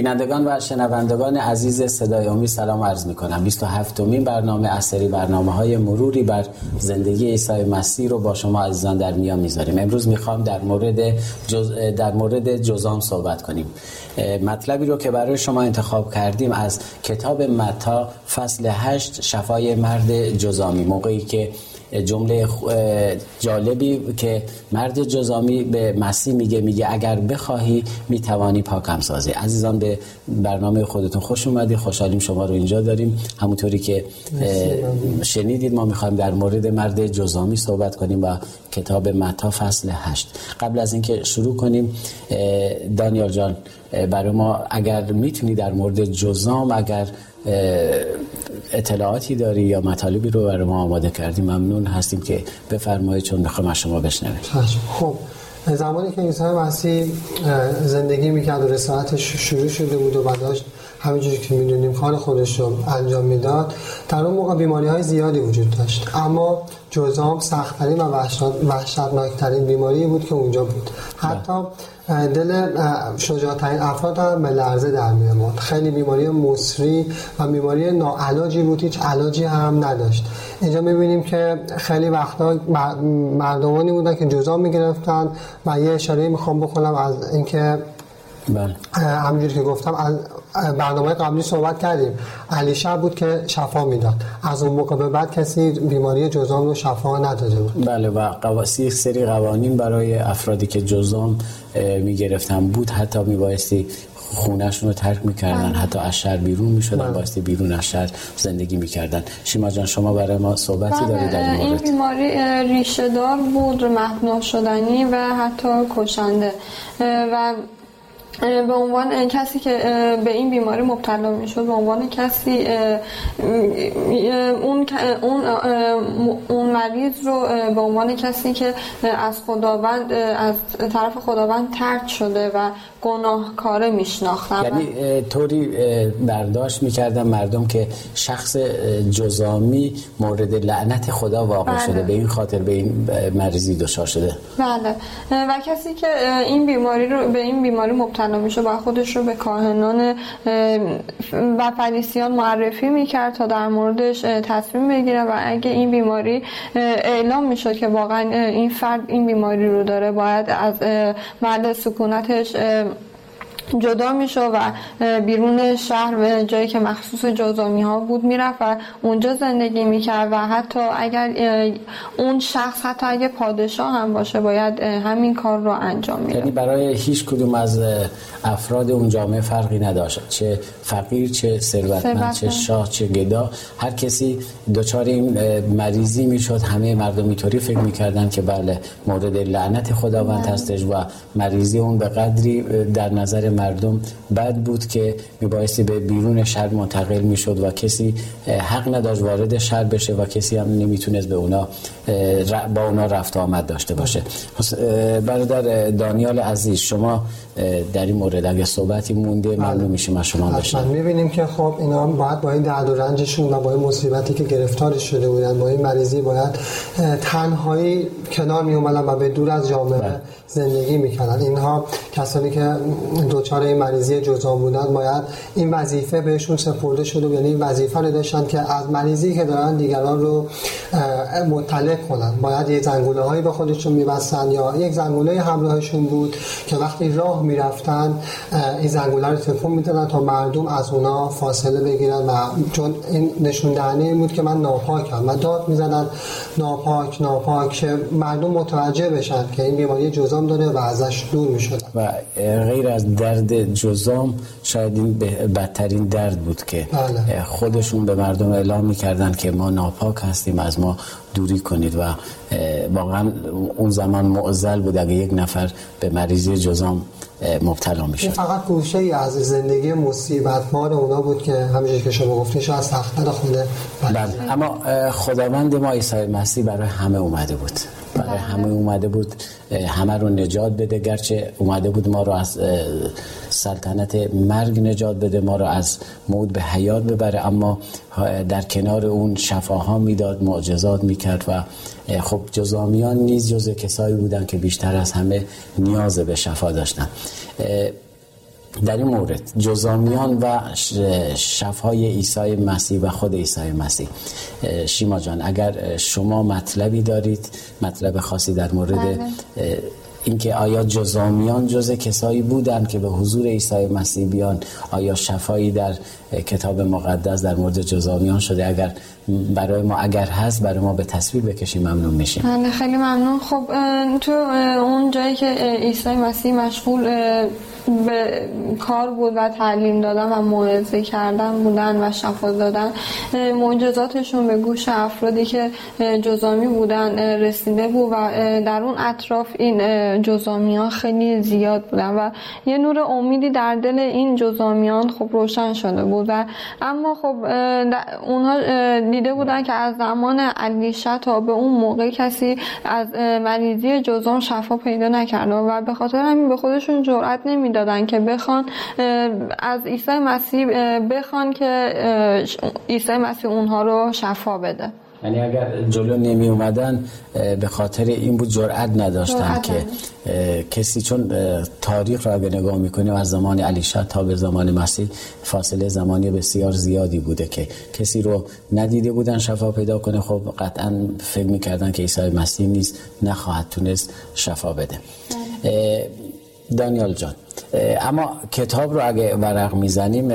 بینندگان و شنوندگان عزیز صدای امید سلام عرض می کنم 27 مین برنامه اثری برنامه های مروری بر زندگی عیسی مسیح رو با شما عزیزان در میان می‌ذاریم. امروز می‌خوام در مورد جز... در مورد جزام صحبت کنیم. مطلبی رو که برای شما انتخاب کردیم از کتاب متا فصل 8 شفای مرد جزامی موقعی که جمله جالبی که مرد جزامی به مسیح میگه میگه اگر بخواهی می‌توانی پاکم سازی. عزیزان به برنامه خودتون خوش اومدی خوشحالیم شما رو اینجا داریم. همونطوری که شنیدید ما می‌خوایم در مورد مرد جزامی صحبت کنیم و کتاب متا فصل هشت. قبل از اینکه شروع کنیم دانیال جان برای ما اگر می‌تونی در مورد جزام اگر اطلاعاتی داری یا مطالبی رو برای ما آماده کردیم ممنون هستیم که بفرمایید چون می‌خوام از شما بشنویم. خب زمانی که عیسی مسیح زندگی می‌کرد و رسالتش شروع شده بود و داشت همینجوری که می‌دونیم کار خودش رو انجام می‌داد در اون موقع بیماری های زیادی وجود داشت. اما جزام سختترین و وحشتناکترین بیماری بود که اونجا بود. حتی دل شجاعترین افراد هم به لرزه در میامد خیلی بیماری مصری و بیماری ناعلاجی بود هیچ علاجی هم نداشت. اینجا می‌بینیم که خیلی وقتا مردمانی بودن که جزام می‌گرفتن و یه اشاره می‌خوام بکنم از اینکه. همینجوری که گفتم از برنامه قبلی صحبت کردیم علی شب بود که شفا می‌داد از اون موقع به بعد کسی بیماری جزام رو شفا نداده بود بله و قواسی سری قوانین برای افرادی که جزام می‌گرفتن بود حتی میبایستی خونهشون رو ترک می‌کردن بله. حتی از شهر بیرون می‌شدن بله. بایستی بیرون از شهر زندگی می‌کردن شیما جان شما برای ما صحبتی بله. دارید در این این بیماری ریشه دار بود محنوب شدنی و حتی کشنده و به عنوان کسی که به این بیماری مبتلا می‌شد به عنوان کسی اون اون اون مریض رو به عنوان کسی که از خداوند از طرف خداوند ترک شده و گناهکاره میشناختن یعنی طوری برداشت می‌کردن مردم که شخص جزامی مورد لعنت خدا واقع بله. شده. به این خاطر به این مریضی دچار شده. بله. و کسی که این بیماری رو به این بیماری مبتلا میشه با خودش رو به کاهنان و فریسیان معرفی می‌کرد تا در موردش تصمیم بگیره. و اگه این بیماری اعلام می‌شد که واقعا این فرد این بیماری رو داره باید از مرد سکونتش جدا میشه و بیرون شهر به جایی که مخصوص جزامی ها بود می‌رفت و اونجا زندگی می‌کرد و حتی اگر اون شخص حتی اگه پادشاه هم باشه باید همین کار رو انجام میده یعنی برای هیچ کدوم از افراد اون جامعه فرقی نداشت. چه فقیر چه ثروتمند چه شاه چه گدا. هر کسی دچار این مریضی می‌شد. همه مردم اینطوری فکر می‌کردن که بله مورد لعنت خداوند بله. هستش و مریضی اون به قدری در نظر مردم بد بود که میبایستی به بیرون شهر منتقل می‌شد و کسی حق نداشت وارد شهر بشه و کسی هم نمی‌تونست به اونا با اونا رفت آمد داشته باشه برادر دانیال عزیز شما در این مورد اگه صحبتی مونده بله. ممنون میشیم از شما بشن می‌بینیم که خب اینا باید با این درد و رنجشون و با این مصیبتی که گرفتار شده بودن با این مریضی باید تنهایی کنار می و به دور از جامعه بله. زندگی می‌کردن اینها کسانی که دچار این مریضی جزام بودن باید این وظیفه بهشون سپرده شده یعنی این وظیفه رو داشتن که از مریضی که دارن دیگران رو مطلع کنن. باید یه زنگوله هایی به خودشون میبستن یا یک زنگوله همراهشون بود که وقتی راه می‌رفتن این زنگوله رو تکون می‌دادن تا مردم از اونا فاصله بگیرن و چون این نشون دهنه بود که من ناپاکم. و داد می‌زدن ناپاک ناپاک مردم متوجه بشن که این بیماری جزام داره و ازش دور می‌شدن. و غیر از درد جزام شاید این بدترین درد بود که بله. خودشون به مردم اعلام می‌کردن که ما ناپاک هستیم از ما دوری کنید و واقعا اون زمان معزل بود اگه یک نفر به مریضی جزام مبتلا میشه این فقط گوشه ای از زندگی مصیبت مار اونا بود که همیشه که شما گفتین از تختر خوده بله. اما خداوند ما عیسی مسیح برای همه اومده بود. برای. همه اومده بود همه رو نجات بده گرچه اومده بود ما رو از سلطنت مرگ نجات بده ما رو از موت به حیات ببره اما در کنار اون شفاها می‌داد معجزات می‌کرد و خب جزامیان نیز جز کسایی بودن که بیشتر از همه نیاز به شفا داشتن در این مورد جزامیان و شفای عیسی مسیح و خود عیسی مسیح. شیما جان اگر شما مطلبی دارید مطلب خاصی در مورد بله. اینکه آیا جزامیان جز کسایی بودند که به حضور عیسی مسیح بیان آیا شفایی در کتاب مقدس در مورد جزامیان شده؟ اگر برای ما اگر هست برای ما به تصویر بکشیم ممنون میشیم. بله خیلی ممنون. خب تو اون جایی که عیسی مسیح مشغول به کار بود و تعلیم دادن و موعظه کردن بودن و شفا دادن. معجزاتشون به گوش افرادی که جزامی بودن رسیده بود و در اون اطراف این جزامیان خیلی زیاد بودن و یه نور امیدی در دل این جزامیان خب روشن شده بود و اما خب اونها دیده بودن که از زمان علیشه تا به اون موقع کسی از مریضی جزام شفا پیدا نکرده و به خاطر همین به خودشون جرئت نمی‌دادن که بخوان از عیسی مسیح بخوان که عیسی مسیح اونها رو شفا بده. یعنی اگر جلو نمی اومدن به خاطر این بود جرأت نداشتن که کسی چون تاریخ را اگر نگاه می‌کنیم از زمان علی تا به زمان مسیح فاصله زمانی بسیار زیادی بوده که کسی رو ندیده بودن شفا پیدا کنه. خب قطعا فکر می‌کردن که عیسی مسیح نیست نخواهد تونست شفا بده. بله. دانیال جان اما کتاب رو اگه ورق می‌زنیم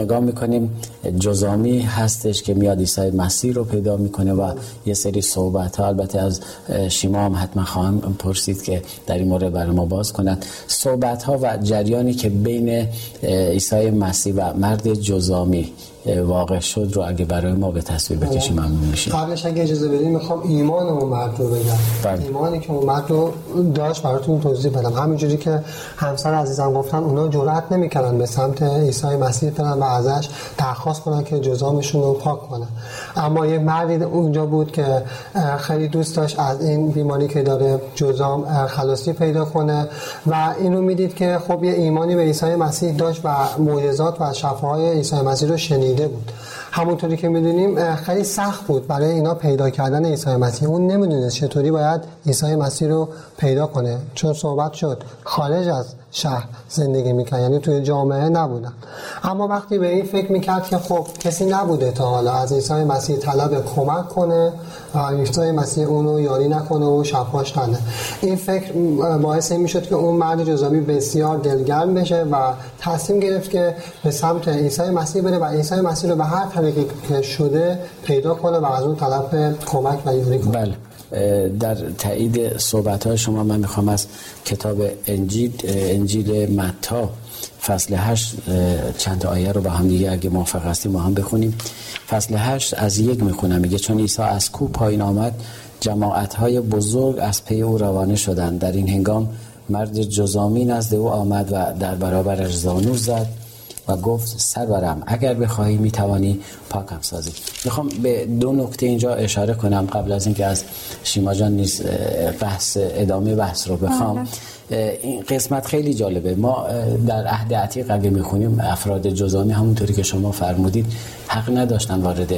نگاه می‌کنیم جزامی هستش که میاد عیسی مسیح رو پیدا می‌کنه و یه سری صحبت ها البته از شیما هم حتما خواهم پرسید که در این مورد برای ما باز کنند صحبت ها و جریانی که بین عیسی مسیح و مرد جزامی واقع شد رو اگه برای ما به تصویر بکشیم ممنون میشیم. قبلش اگه اجازه بدید می‌خوام ایمان اون مرد رو بگم. بله. ایمانی که اون مرد رو داشت براتون توضیح بدم. همینجوری که همسر عزیزم گفتن اونا جرأت نمی‌کردن به سمت عیسی مسیح برن و ازش درخواست کنن که جزامشون رو پاک کنه اما یک مردی اونجا بود که خیلی دوست داشت از این بیماری که داره جزام خلاصی پیدا کنه و اینو می‌دید که خب یه ایمانی به عیسی مسیح داشت و معجزات و شفاهای عیسی مسیح رو شنیده بود. همونطوری که می‌دونیم خیلی سخت بود برای اینا پیدا کردن عیسی مسیح. اون نمی‌دونست چطوری باید عیسی مسیح رو پیدا کنه. چون صحبت شد خارج از شهر زندگی می‌کرد. یعنی توی جامعه نبودن. اما وقتی به این فکر می‌کرد که خب کسی نبوده تا حالا از عیسی مسیح طلب کمک کنه و عیسی مسیح اونو یاری نکنه و شفاش کنه این فکر باعث این می‌شد که اون مرد جزامی بسیار دلگرم بشه و تصمیم گرفت که به سمت عیسی مسیح بره و عیسی مسیح رو به هر طریقی که شده پیدا کنه و از اون طلب کمک و یاری کنه. بله. در تایید صحبت های شما من می‌خوام از کتاب انجیل انجیل متا فصل هشت چند آیه رو با هم دیگه اگه موافق هستیم با هم بخونیم. فصل هشت از یک می‌خونم میگه چون عیسی از کو پایین آمد جماعت های بزرگ از پی او روانه شدند. در این هنگام مرد جزامی نزد او آمد و در برابرش زانو زد. و گفت سرورم اگر بخواهی می‌توانی پاکم سازی. می‌خوام به دو نکته اینجا اشاره کنم قبل از اینکه از شیما جان نیز بحث ادامه بحث رو بخوام. بله. این قسمت خیلی جالبه. ما در عهد عتیق اگه می‌خونیم افراد جزامی همونطوری که شما فرمودید حق نداشتن وارد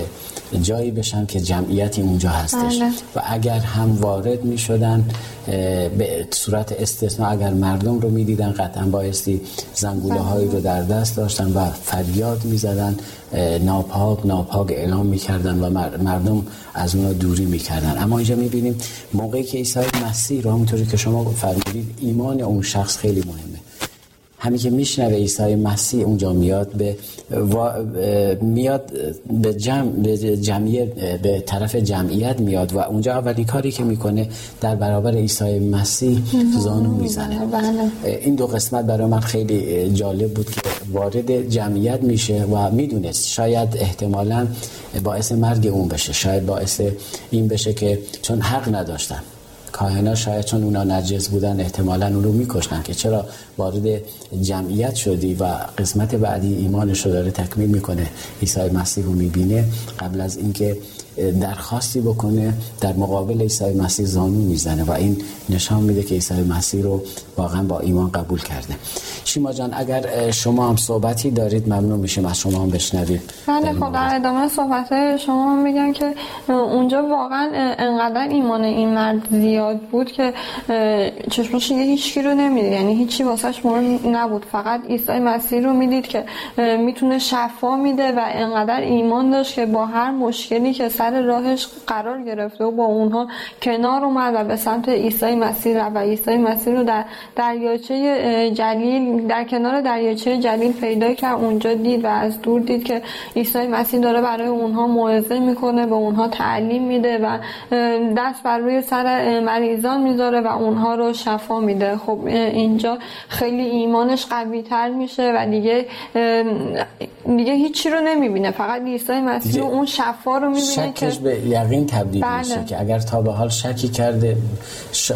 جایی بشن که جمعیتی اونجا هستش. بله. و اگر هم وارد می‌شدن به صورت استثناء اگر مردم رو می‌دیدن قطعا بایستی زنگوله هایی رو در دست داشتن و فریاد می‌زدن ناپاک ناپاک اعلام می‌کردن و مردم از اونها دوری می‌کردن. اما اینجا می‌بینیم موقعی که عیسی مسیح رو همونطوری که شما فرمودید ایمان اون شخص خیلی مهمه. همین که میشنوه عیسی مسیح اونجا میاد به میاد به جمع به جمعیت به طرف جمعیت میاد و اونجا اولین کاری که می‌کنه در برابر عیسی مسیح زانو می‌زنه. بله. این دو قسمت برای من خیلی جالب بود که وارد جمعیت میشه و می‌دونست شاید احتمالا باعث مرگ اون بشه شاید باعث این بشه که چون حق نداشتن. کاهنا شاید چون اونا نجس بودن احتمالا اون رو میکشتن که چرا وارد جمعیت شدی و قسمت بعدی ایمانش رو داره تکمیل می‌کنه. عیسی مسیح رو می‌بینه. قبل از اینکه درخواستی بکنه در مقابل عیسی مسیح زانو می‌زنه و این نشان میده که عیسی مسیح رو واقعا با ایمان قبول کرده. شیما جان اگر شما هم صحبتی دارید ممنون میشیم از شما هم بشنوید بله خب در ادامه صحبت شما هم میگن که اونجا واقعا انقدر ایمان این مرد زیاد بود که چشمش یه هیچکی رو نمی‌دید. یعنی هیچی واسهش مهم نبود. فقط عیسی مسیح رو می‌دید که می‌تونه شفا میده و انقدر ایمان داشت که با هر مشکلی که سر راهش قرار گرفته و با اونها کنار اومد و به سمت عیسی مسیح و عیسی مسیح رو در دریاچه جلیل در کنار دریاچه جلیل پیدا کرد اونجا دید و از دور دید که عیسی مسیح داره برای اونها موعظه می‌کنه به اونها تعلیم میده و دست بر روی سر مریضان می‌ذاره و اونها رو شفا میده. خب اینجا خیلی ایمانش قوی تر میشه و دیگه دیگه هیچی رو نمی‌بینه. فقط عیسی مسیح اون شفا رو می‌بینه که به یقین تبدیل بله. میشه که اگر تا به حال شکی کرده ش...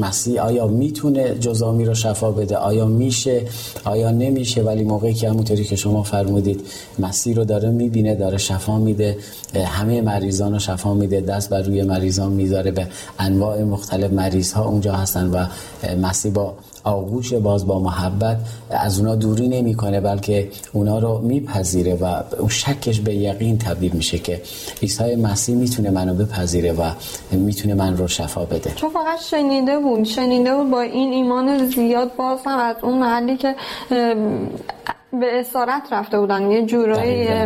مسیح آیا می‌تونه جزامی رو شفا بده؟ آیا میشه؟ آیا نمیشه؟ ولی موقعی که همونطوری که شما فرمودید مسیح رو داره می‌بینه داره شفا میده همه مریضان رو شفا میده دست بر روی مریضان می‌ذاره به انواع مختلف مریض ها اونجا هستن و مسیح با آغوش باز با محبت از اونا دوری نمی‌کنه بلکه اونا رو میپذیره و اون شکش به یقین تبدیل میشه که عیسی مسیح می‌تونه منو بپذیره و می‌تونه من رو شفا بده. چون فقط شنیده بود شنیده بود با این ایمان زیاد باز هم از اون محلی که به اسارت رفته بودن. یه جورایی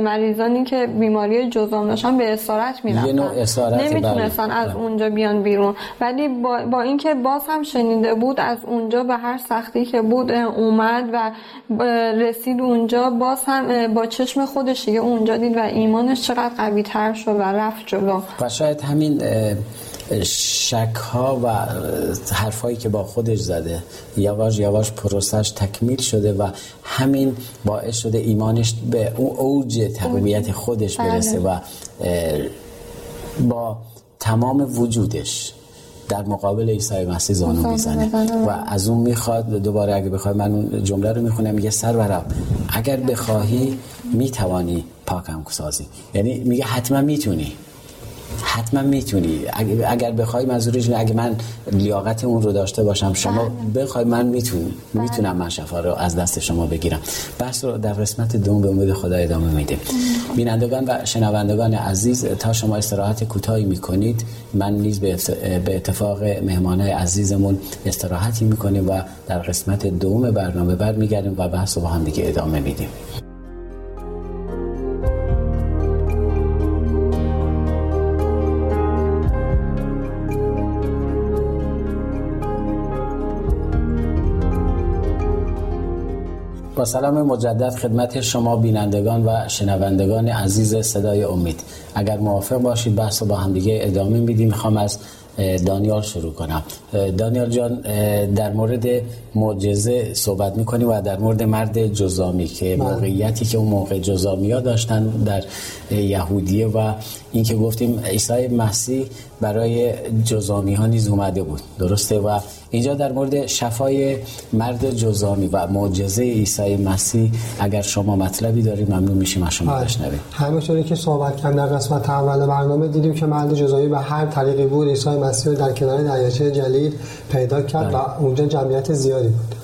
مریضانی که بیماری جزام داشتن به اسارت می‌رفتن. نمی‌تونستن از. اونجا بیان بیرون. ولی با, با اینکه باز هم شنیده بود از اونجا به هر سختی که بود اومد و رسید اونجا باز هم با چشم خودش یه اونجا دید و ایمانش چقدر قوی تر شد و رفت جلو. و شاید همین شک ها و حرفایی که با خودش زده یواش یواش پروسش تکمیل شده و همین باعث شده ایمانش به اون اوج تقویت خودش بله. برسه و با تمام وجودش در مقابل عیسی مسیح زانو می‌زنه. و از اون می‌خواد دوباره اگه بخواد من اون جمله رو می‌خونم میگه سرورم اگر بخواهی می‌توانی پاکم سازی. یعنی میگه حتما می‌تونی. حتما می‌تونی. اگر بخوای منظورش اگه من لیاقت اون رو داشته باشم شما بله. بخوای من می‌تونم بله. می‌تونم من شفا رو از دست شما بگیرم. بحث رو در قسمت دوم به امید خدا ادامه میدیم بینندگان و شنوندگان عزیز تا شما استراحت کوتاهی می‌کنید من نیز به اتفاق مهمانای عزیزمون استراحتی می‌کنیم و در قسمت دوم برنامه برمیگردیم و بحث رو با هم دیگه ادامه میدیم. با سلام مجدد خدمت شما بینندگان و شنوندگان عزیز صدای امید. اگر موافق باشید بحث با همدیگه ادامه میدیم. می‌خوام از دانیال شروع کنم. دانیال جان در مورد معجزه صحبت می‌کنی و در مورد مرد جزامی که بله. موقعیتی که اون موقع جزامی ها داشتن در یهودیه و اینکه گفتیم عیسی مسیح برای جزامی ها نیز اومده بود. درسته؟ و اینجا در مورد شفای مرد جزامی و معجزه عیسی مسیح اگر شما مطلبی دارید ممنون میشیم از شما بشنویم. همونطوری که صحبت کردن در قسمت اول برنامه دیدیم که مرد جزامی به هر طریقی بود. عیسی مسیح در کنار دریاچه جلیل پیدا کرد بله. و اونجا جمعیت زیادی بود.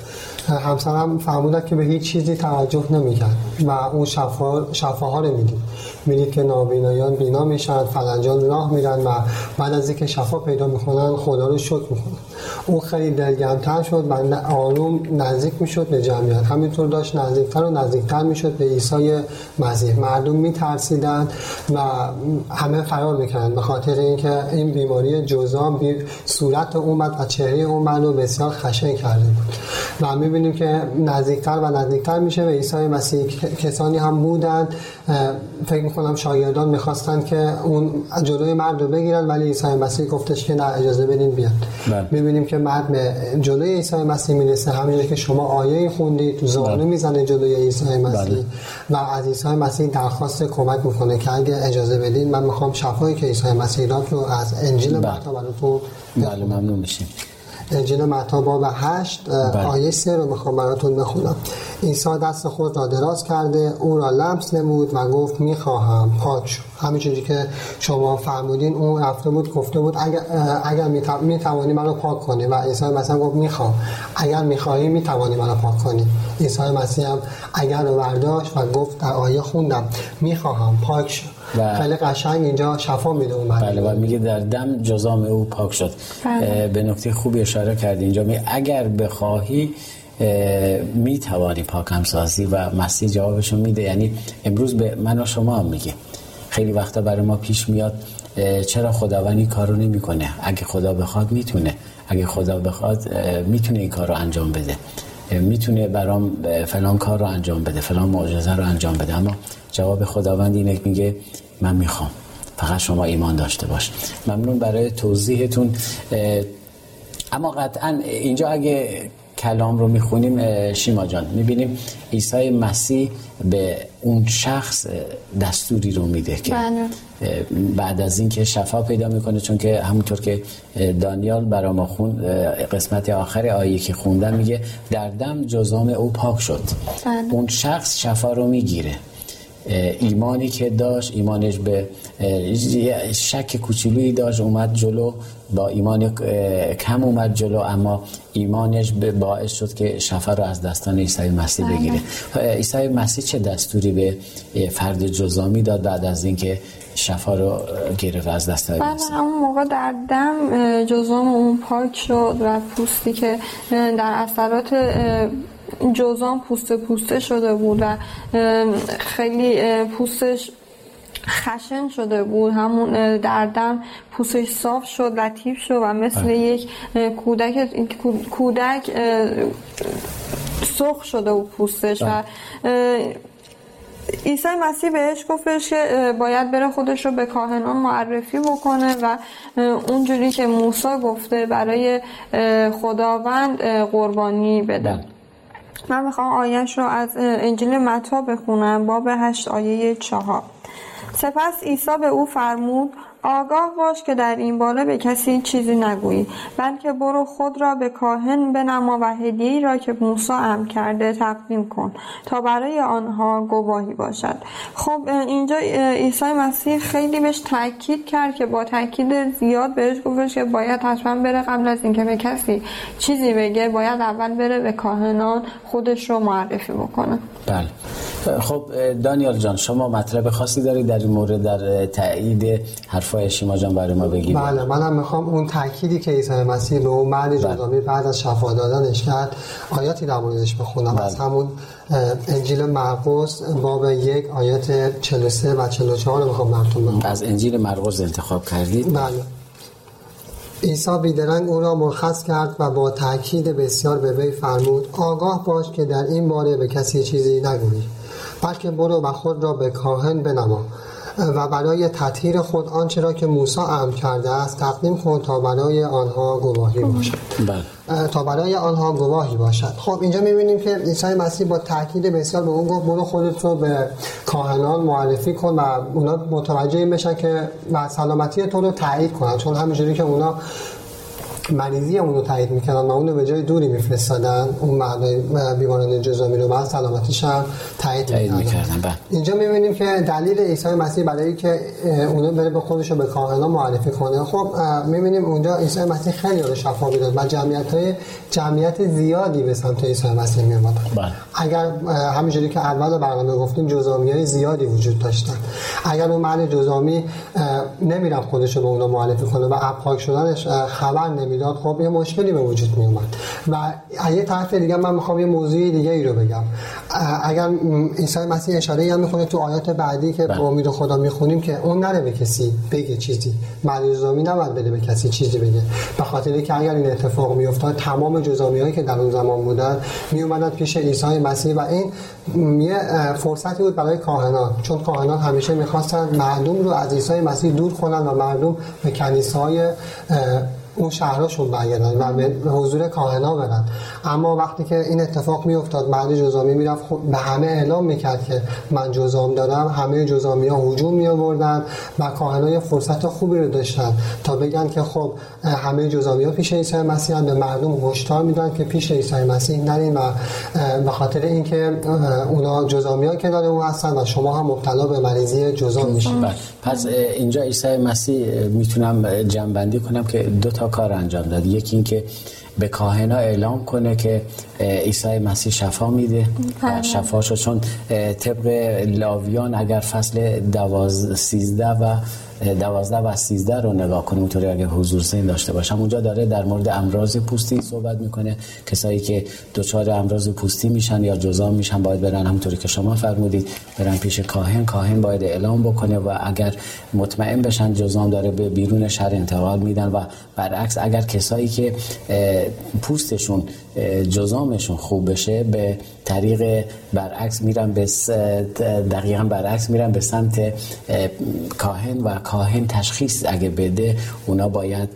همسرم فرمودن که به هیچ چیزی توجه نمی‌کرد و اون شفا شفاها رو می‌دید. می‌دید که نابینایان بینا میشن فلنجان راه میرن و بعد از اینکه شفا پیدا می‌کنن خدا رو شکر می‌کنن. اون خیلی دلگرمتر شد. و آروم نزدیک می‌شد به جمعیت. همینطور داشت نزدیکتر و نزدیکتر می‌شد به عیسی مسیح. مردم میترسیدن و همه فرار می‌کردن به خاطر اینکه این بیماری جزام بی صورت اومد و چهره اومد رو بسیار خشن کرده بود. و می‌بینیم که نزدیکتر و نزدیکتر میشه به عیسی مسیح. کسانی هم بودند. فکر می‌کنم شاگردان می‌خواستن که اون جلوی مرد رو بگیرن ولی عیسی مسیح گفتش که نه اجازه بدین بیاد بله. می‌بینیم که مرد به جلوی عیسی مسیح می‌رسه همینجوری که شما آیه خوندید زانو بله. می‌زنه جلوی عیسی مسیح بله. و از عیسی مسیح درخواست کمک می‌کنه که اگه اجازه بدین من می‌خوام شفایی که عیسی مسیح داد رو از انجیل بله. براتون بله ممنون میشیم انجیل متی باب 8 بله. آیه 3 رو می‌خوام براتون بخونم. عیسی دست خود را دراز کرده او را لمس نمود و گفت می‌خواهم. پاک شو. همینجوری که شما فرمودین اون رفته بود گفته بود اگر اگر می‌توانی منو پاک کنی. و عیسی مسیح گفت می‌خوام. اگر می‌خواهی می‌توانی منو پاک کنی. عیسی مسیح هم اگر رو برداشت و گفت در آیه خوندم. می‌خواهم. پاک شو. و- خیلی قشنگ اینجا شفا میده اون بله. و میگه در دم جزام او پاک شد. بله. به نکته خوبی اشاره کردی اینجا. می اگر بخواهی می توانی پاکم سازی و مسیح جوابشو میده. یعنی امروز به من و شما هم میگه. خیلی وقتا برای ما پیش میاد چرا خداوند این کارو نمی‌کنه؟ اگه خدا بخواد می‌تونه. اگه خدا بخواد می‌تونه این کار رو انجام بده. می‌تونه برام فلان کار رو انجام بده فلان معجزه رو انجام بده. اما جواب خداوند اینه میگه من می‌خوام. فقط شما ایمان داشته باش. ممنون برای توضیحتون. اما قطعا اینجا اگه کلام رو می‌خونیم شیما جان می‌بینیم عیسی مسیح به اون شخص دستوری رو میده که بله. بعد از اینکه شفا پیدا می‌کنه چون که همونطور که دانیال برا ما خون قسمت آخر آیه که خوندن میگه در دم جزام او پاک شد. بله. اون شخص شفا رو می‌گیره. ایمانی که داشت ایمانش به شک کوچولویی داشت اومد جلو با ایمان کم اومد جلو اما ایمانش به باعث شد که شفا رو از دستان عیسی مسیح بله. بگیره عیسی مسیح چه دستوری به فرد جزامی داد بعد از اینکه شفا رو گرفت از دست بعد مسیح همون موقع در دم جزام اون پاک شد و پوستی که در اثرات اه، جزام پوسته پوسته شده بود و خیلی پوستش خشن شده بود همون اه، در دم پوستش صاف شد لطیف شد و مثل بله. یک کودک کودک سرخ شده بود پوستش و اه، عیسی مسیح بهش گفتش که باید بره خودش رو به کاهنان معرفی بکنه و اونجوری که موسی گفته برای خداوند قربانی بده بله. من می‌خوام آیش رو از انجیل متا بخونم باب هشت آیه چهار. سپس عیسی به او فرمود آگاه باش که در این باره به کسی چیزی نگویی بلکه برو خود را به کاهن بنما و هدیه‌ای را که موسی امر کرده تقدیم کن تا برای آنها گواهی باشد. خب اینجا عیسی مسیح خیلی بهش تاکید کرد که با تاکید زیاد بهش گفتش که باید حتما بره قبل از اینکه به کسی چیزی بگه باید اول بره به کاهنان خودش رو معرفی بکنه. بله. خب دانیال جان شما مطلب خاصی دارید در مورد در تایید حرفای شیما جان برای ما بگید بله منم می‌خوام اون تأکیدی که عیسی مسیح به اون مرد جزامی بعد از شفا دادنش کرد آیاتی در موردش بخونم بله. از همون انجیل مرقس باب یک آیات 43 و 44 رو می‌خوام براتون بخونم. از انجیل مرقس انتخاب کردید؟ بله. عیسی بیدرنگ او را مرخص کرد و با تاکید بسیار به وی فرمود آگاه باش که در این باره به کسی چیزی نگویی بلکه برو و خود را به کاهن بنما. و برای تطهیر خود آنچه را که موسی امر کرده است تقدیم کن تا برای آنها گواهی باشد. بله. تا برای آنها گواهی باشد. خب اینجا می‌بینیم که عیسی مسیح با تاکید بسیار به اون گفت برو خودت رو به کاهنان معرفی کن و اونا متوجه این بشن که و سلامتی تو رو تایید کنن چون همینجوری که اونا مریضی اون رو تایید می‌کنن و اون رو به جای دوری میفرستادن اون بیماران جزامی رو بعد سلامتیش هم تایید تایید می‌کردن. بله. اینجا می‌بینیم که دلیل عیسی مسیح برای که اونو بره به خودش رو به کاهنان معرفی کنه. خب می‌بینیم اونجا عیسی مسیح خیلی رو شفا می‌داد و جمعیت های جمعیت زیادی به سمت عیسی مسیح میومدن بله. اگر همینجوری که اول برنامه گفتیم جزامی های زیادی وجود داشتن. اگر اون مرد جزامی نمی‌رفت خودش رو به اونا معرفی کنه و ابخاک شدنش خبر نمی‌داد خب یه مشکلی به وجود می اومد و یه طرف دیگه من می‌خوام یه موضوع دیگه ای رو بگم. اگر عیسی مسیح اشاره هم می‌کنه تو آیات بعدی که بله. با امید خدا می‌خونیم که اون نره به کسی بگه چیزی. مرد جزامی نباید بده به کسی چیزی بگه. به خاطر که اگر این اتفاق میافتاد تمام جزامی هایی که در اون زمان بودن می اومدن پیش عیسی مسیح و این یه فرصتی بود برای کاهنان. چون کاهنان همیشه می‌خواستن مردم رو از عیسی مسیح دور کنن و مردم به کنیسه های اون شهرشون برگردن و به حضور کاهنا برن. اما وقتی که این اتفاق میافتاد مرد جزامی می‌رفت به همه اعلام می‌کرد که من جزام دارم همه جزامی ها هجوم می آوردن و کاهنا یه فرصت خوبی رو داشتن. تا بگن که خب همه جزامی ها پیش عیسی مسیح به مردم هشدار میدن که پیش عیسی مسیح نرین و به خاطر اینکه اونا جزامی ها کنار اون هستن و شما هم مبتلا به مریضی جزام میشین بله. پس اینجا عیسی مسیح می‌تونم جنبندی کنم که دو تا کار انجام داد یکی اینکه به کاهنا اعلام کنه که عیسی مسیح شفا میده. و شفاشو چون طبق لاویان اگر فصل دواز سیزده و دوازده و سیزده رو نگاه کنیم اونطوری اگه حضور سین داشته باشم اونجا داره در مورد امراض پوستی صحبت می‌کنه. کسایی که دچار امراض پوستی میشن یا جزام میشن باید برن همونطوری که شما فرمودید برن پیش کاهن. کاهن باید اعلام بکنه و اگر مطمئن بشن جزام داره به بیرون شهر انتقال میدن. و برعکس اگر کسایی که پوستشون جزامشون خوب بشه به طریق برعکس میرن به دقیقا برعکس میرن به سمت کاهن و کاهن تشخیص اگه بده اونا باید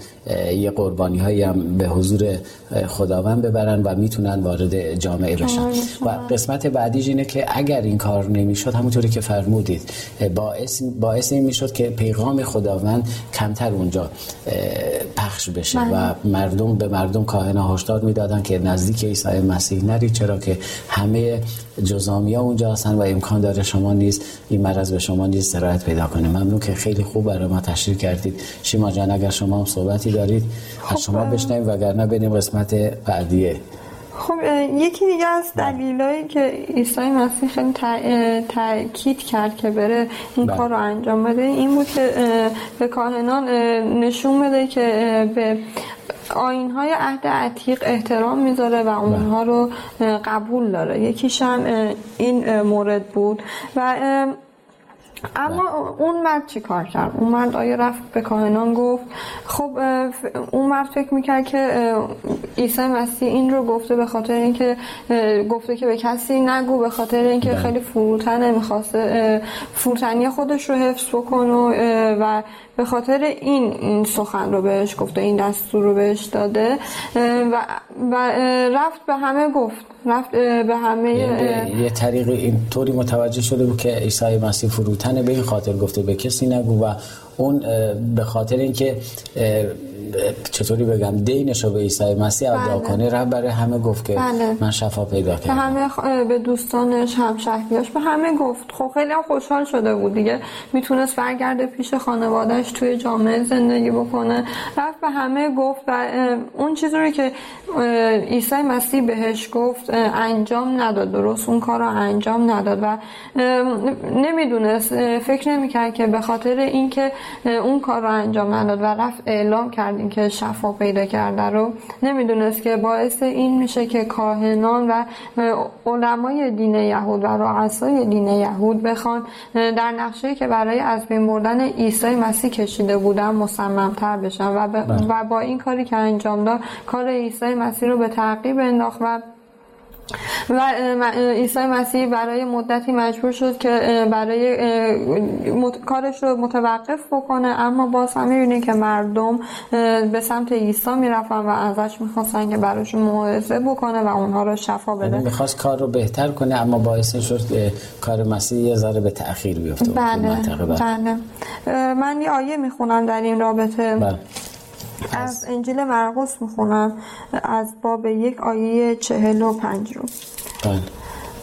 یه قربانی هایی هم به حضور خداوند ببرن و می‌تونن وارد جامعه بشن. و قسمت بعدیش اینه که اگر این کار نمی‌شد همونطوری که فرمودید باعث, باعث این می‌شد که پیغام خداوند کمتر اونجا پخش بشه. و مردم به مردم کاهن هشدار می‌دادن که نزدیک عیسی مسیح نرید چرا که همه جزامی ها اونجا هستن و امکان داره شما نیز این مرض به شما نیز سرایت پیدا کنه. ممنون که خیلی خوب برای ما تشریح کردید. شیما جان اگر شما هم صحبتی دارید از خب، شما بشنویم وگرنه بریم قسمت بعدیه. خب یکی دیگه از دلیلایی که عیسی مسیح خیلی تاکید کرد که بره این بله. کار رو انجام بده این بود که به کاهنان نشون بده که به آین های عهد عتیق احترام می‌ذاره و اونها رو بله. قبول داره یکیش هم این مورد بود و اما اون مرد چی کار کرد اون مرد آیا رفت به کاهنان گفت خب اون مرد فکر می‌کرد که عیسی مسیح این رو گفته به خاطر اینکه گفته که به کسی نگو به خاطر اینکه بله. خیلی فروتنه می‌خواسته فروتنی خودش رو حفظ بکنه و به خاطر این این سخن رو بهش گفته این دستور رو بهش داده و, و رفت به همه گفت. رفت به همه یه طریق این طوری متوجه شده بود که عیسی مسیح فروتنه به این خاطر گفته به کسی نگو. و اون به خاطر اینکه چطوری بگم دینش رو به عیسی مسیح ادا بله. کنه رب برای همه گفت که بله. من شفا پیدا کردم. به همه به دوستانش هم شهریاش به همه گفت. خب خیلی هم خوشحال شده بود دیگه. می‌تونست برگرده پیش خانوادهش توی جامعه زندگی بکنه. رفت به همه گفت و اون چیزی رو که عیسی مسیح بهش گفت انجام نداد. درست اون کار رو انجام نداد و نمی‌دونست. فکر نمی‌کرد که به خاطر اینکه اون کار رو انجام نداد و رفت اعلام کرد اینکه شفا پیدا کرده رو نمی‌دونست که باعث این میشه که کاهنان و علمای دین یهود و رؤسای دین یهود بخوان در نقشه که برای از بین بردن عیسی مسیح کشیده بودن مصممتر بشن و, بله. و با این کاری که انجام داد کار عیسی مسیح رو به تعقیب انداخت و و عیسی مسیح برای مدتی مجبور شد که برای کارش رو متوقف بکنه. اما باز هم می‌بینه که مردم به سمت عیسی می‌رفتن و ازش می‌خواستن که براشون موعظه بکنه و اونها رو شفا بده. یعنی می‌خواست کار رو بهتر کنه اما باعث شد کار مسیح یه ذره به تأخیر بیفته. بله بله. من یه آیه می‌خونم در این رابطه. بله. از انجیل مرقس می‌خونم از باب یک آیه چهل و پنج رو. بله.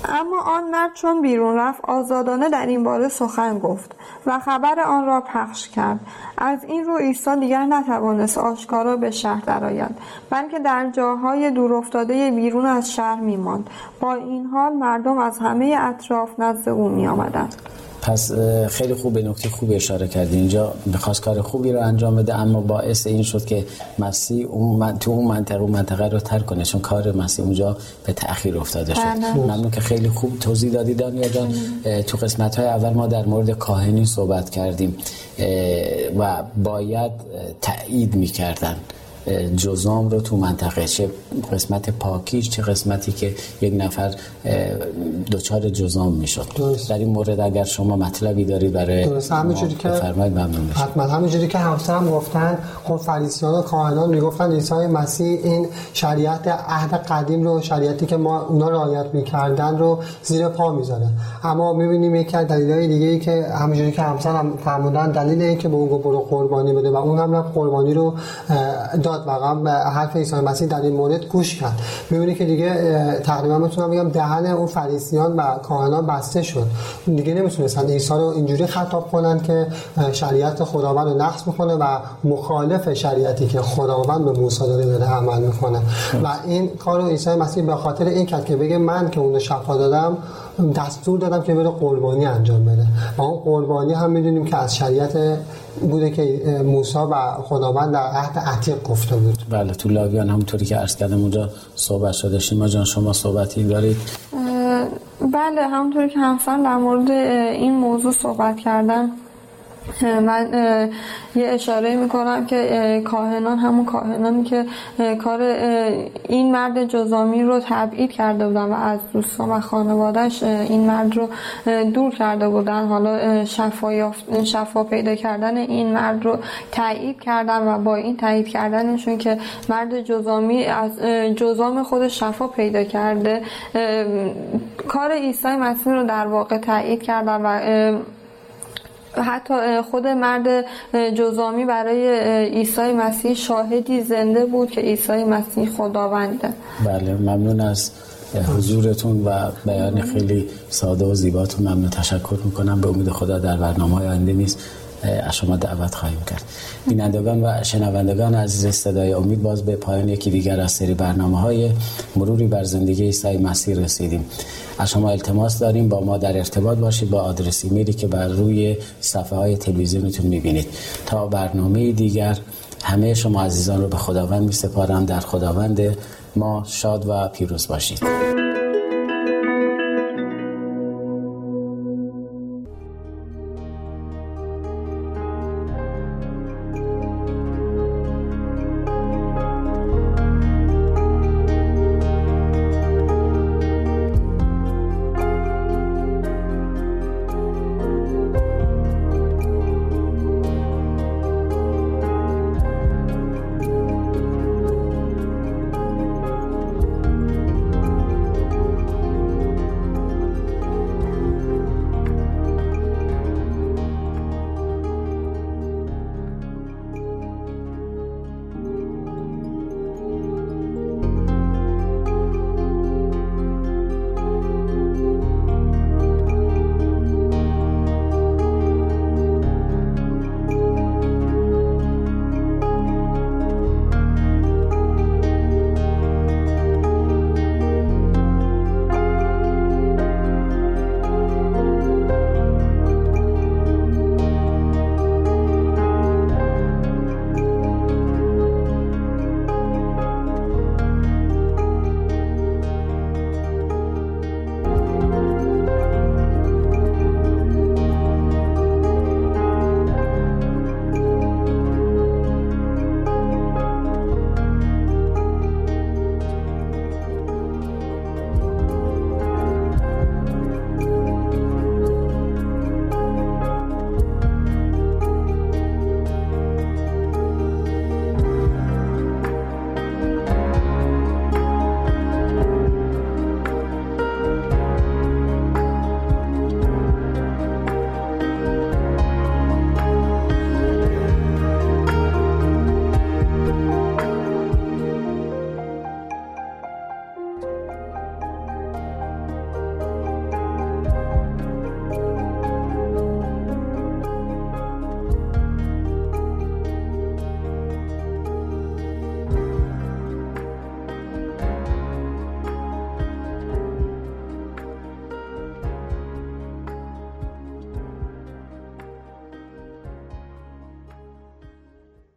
اما آن مرد چون بیرون رفت آزادانه در این باره سخن گفت و خبر آن را پخش کرد. از این رو عیسی دیگر نتوانست آشکارا به شهر درآید بلکه در جاهای دورافتاده بیرون از شهر میماند. با این حال مردم از همه اطراف نزد او می آمدند پس خیلی خوب به نکته خوب اشاره کردی. اینجا می‌خواست کار خوبی رو انجام بده اما باعث این شد که مسیح اون من... تو اون منطقه اون منطقه رو ترک کنه چون کار مسیح اونجا به تأخیر افتاده شد. بله. ممنون که خیلی خوب توضیح دادی دانیا جان. تو قسمت های اول ما در مورد کاهنی صحبت کردیم و باید تایید می‌کردن. جزام رو تو منطقه چه قسمت پاکیش چه قسمتی که یک نفر دچار جزام می‌شد. در این مورد اگر شما مطلبی دارید برای درست. همینجوری که بفرمایید ممنون حتما همینجوری که همسرم گفتن خب فریسیان و کاهنان می‌گفتن عیسی مسیح این شریعت عهد قدیم رو شریعتی که ما اونا رعایت می‌کردن رو زیر پا می‌ذاره اما می‌بینیم یکی از دلایل دیگه ای که همینجوری که همسرم فرمودن دلیل این که به اون برو قربانی بده و اون هم قربانی رو داد واقعا به حرف عیسی مسیح در این مورد گوش کرد. می‌بینی که دیگه تقریبا می‌تونم بگم دهن اون فریسیان و کاهنان بسته شد. دیگه نمی‌تونستن. عیسی رو اینجوری خطاب کنن که شریعت خداوند رو نقض می‌کنه و مخالف شریعتی که خداوند به موسی داده داره عمل می‌کنه. و این کار رو عیسی مسیح به خاطر این کرد که بگه من که اون شفا دادم دستور دادم که بره قربانی انجام بده. و اون قربانی هم می‌دونیم که از شریعت بوده که موسی و خداوند در عهد عتیق گفته بود. بله تو لاویان همونطوری که عرض کردم اونجا صحبت شده. شما جان شما صحبتی دارید؟ بله همونطوری که همسان در مورد این موضوع صحبت کردم من یه اشاره می‌کنم که کاهنان همون کاهنانی که کار این مرد جزامی رو تبعید کرده بودن و از دوستان و خانوادهش این مرد رو دور کرده بودن. حالا شفا, شفا پیدا کردن این مرد رو تایید کردن و با این تایید کردنشون که مرد جزامی از جزام خودش شفا پیدا کرده. کار عیسی مسیح رو در واقع تایید کردن و حتی خود مرد جزامی برای عیسی مسیح شاهدی زنده بود که عیسی مسیح خداونده. بله ممنون از حضورتون و بیان خیلی ساده و زیباتون. ممنون تشکر می‌کنم. به امید خدا در برنامه های آینده نیست از شما دعوت خواهیم کرد. بینندگان و شنوندگان عزیز صدای امید باز به پایان یکی دیگر از سری برنامه های مروری بر زندگی عیسی مسیح رسیدیم. از شما التماس داریم. با ما در ارتباط باشید. با آدرس ایمیلی که بر روی صفحه های تلویزیونتون می‌بینید. تا برنامه دیگر همه شما عزیزان رو به خداوند می سپارم در خداوند ما شاد و پیروز باشید.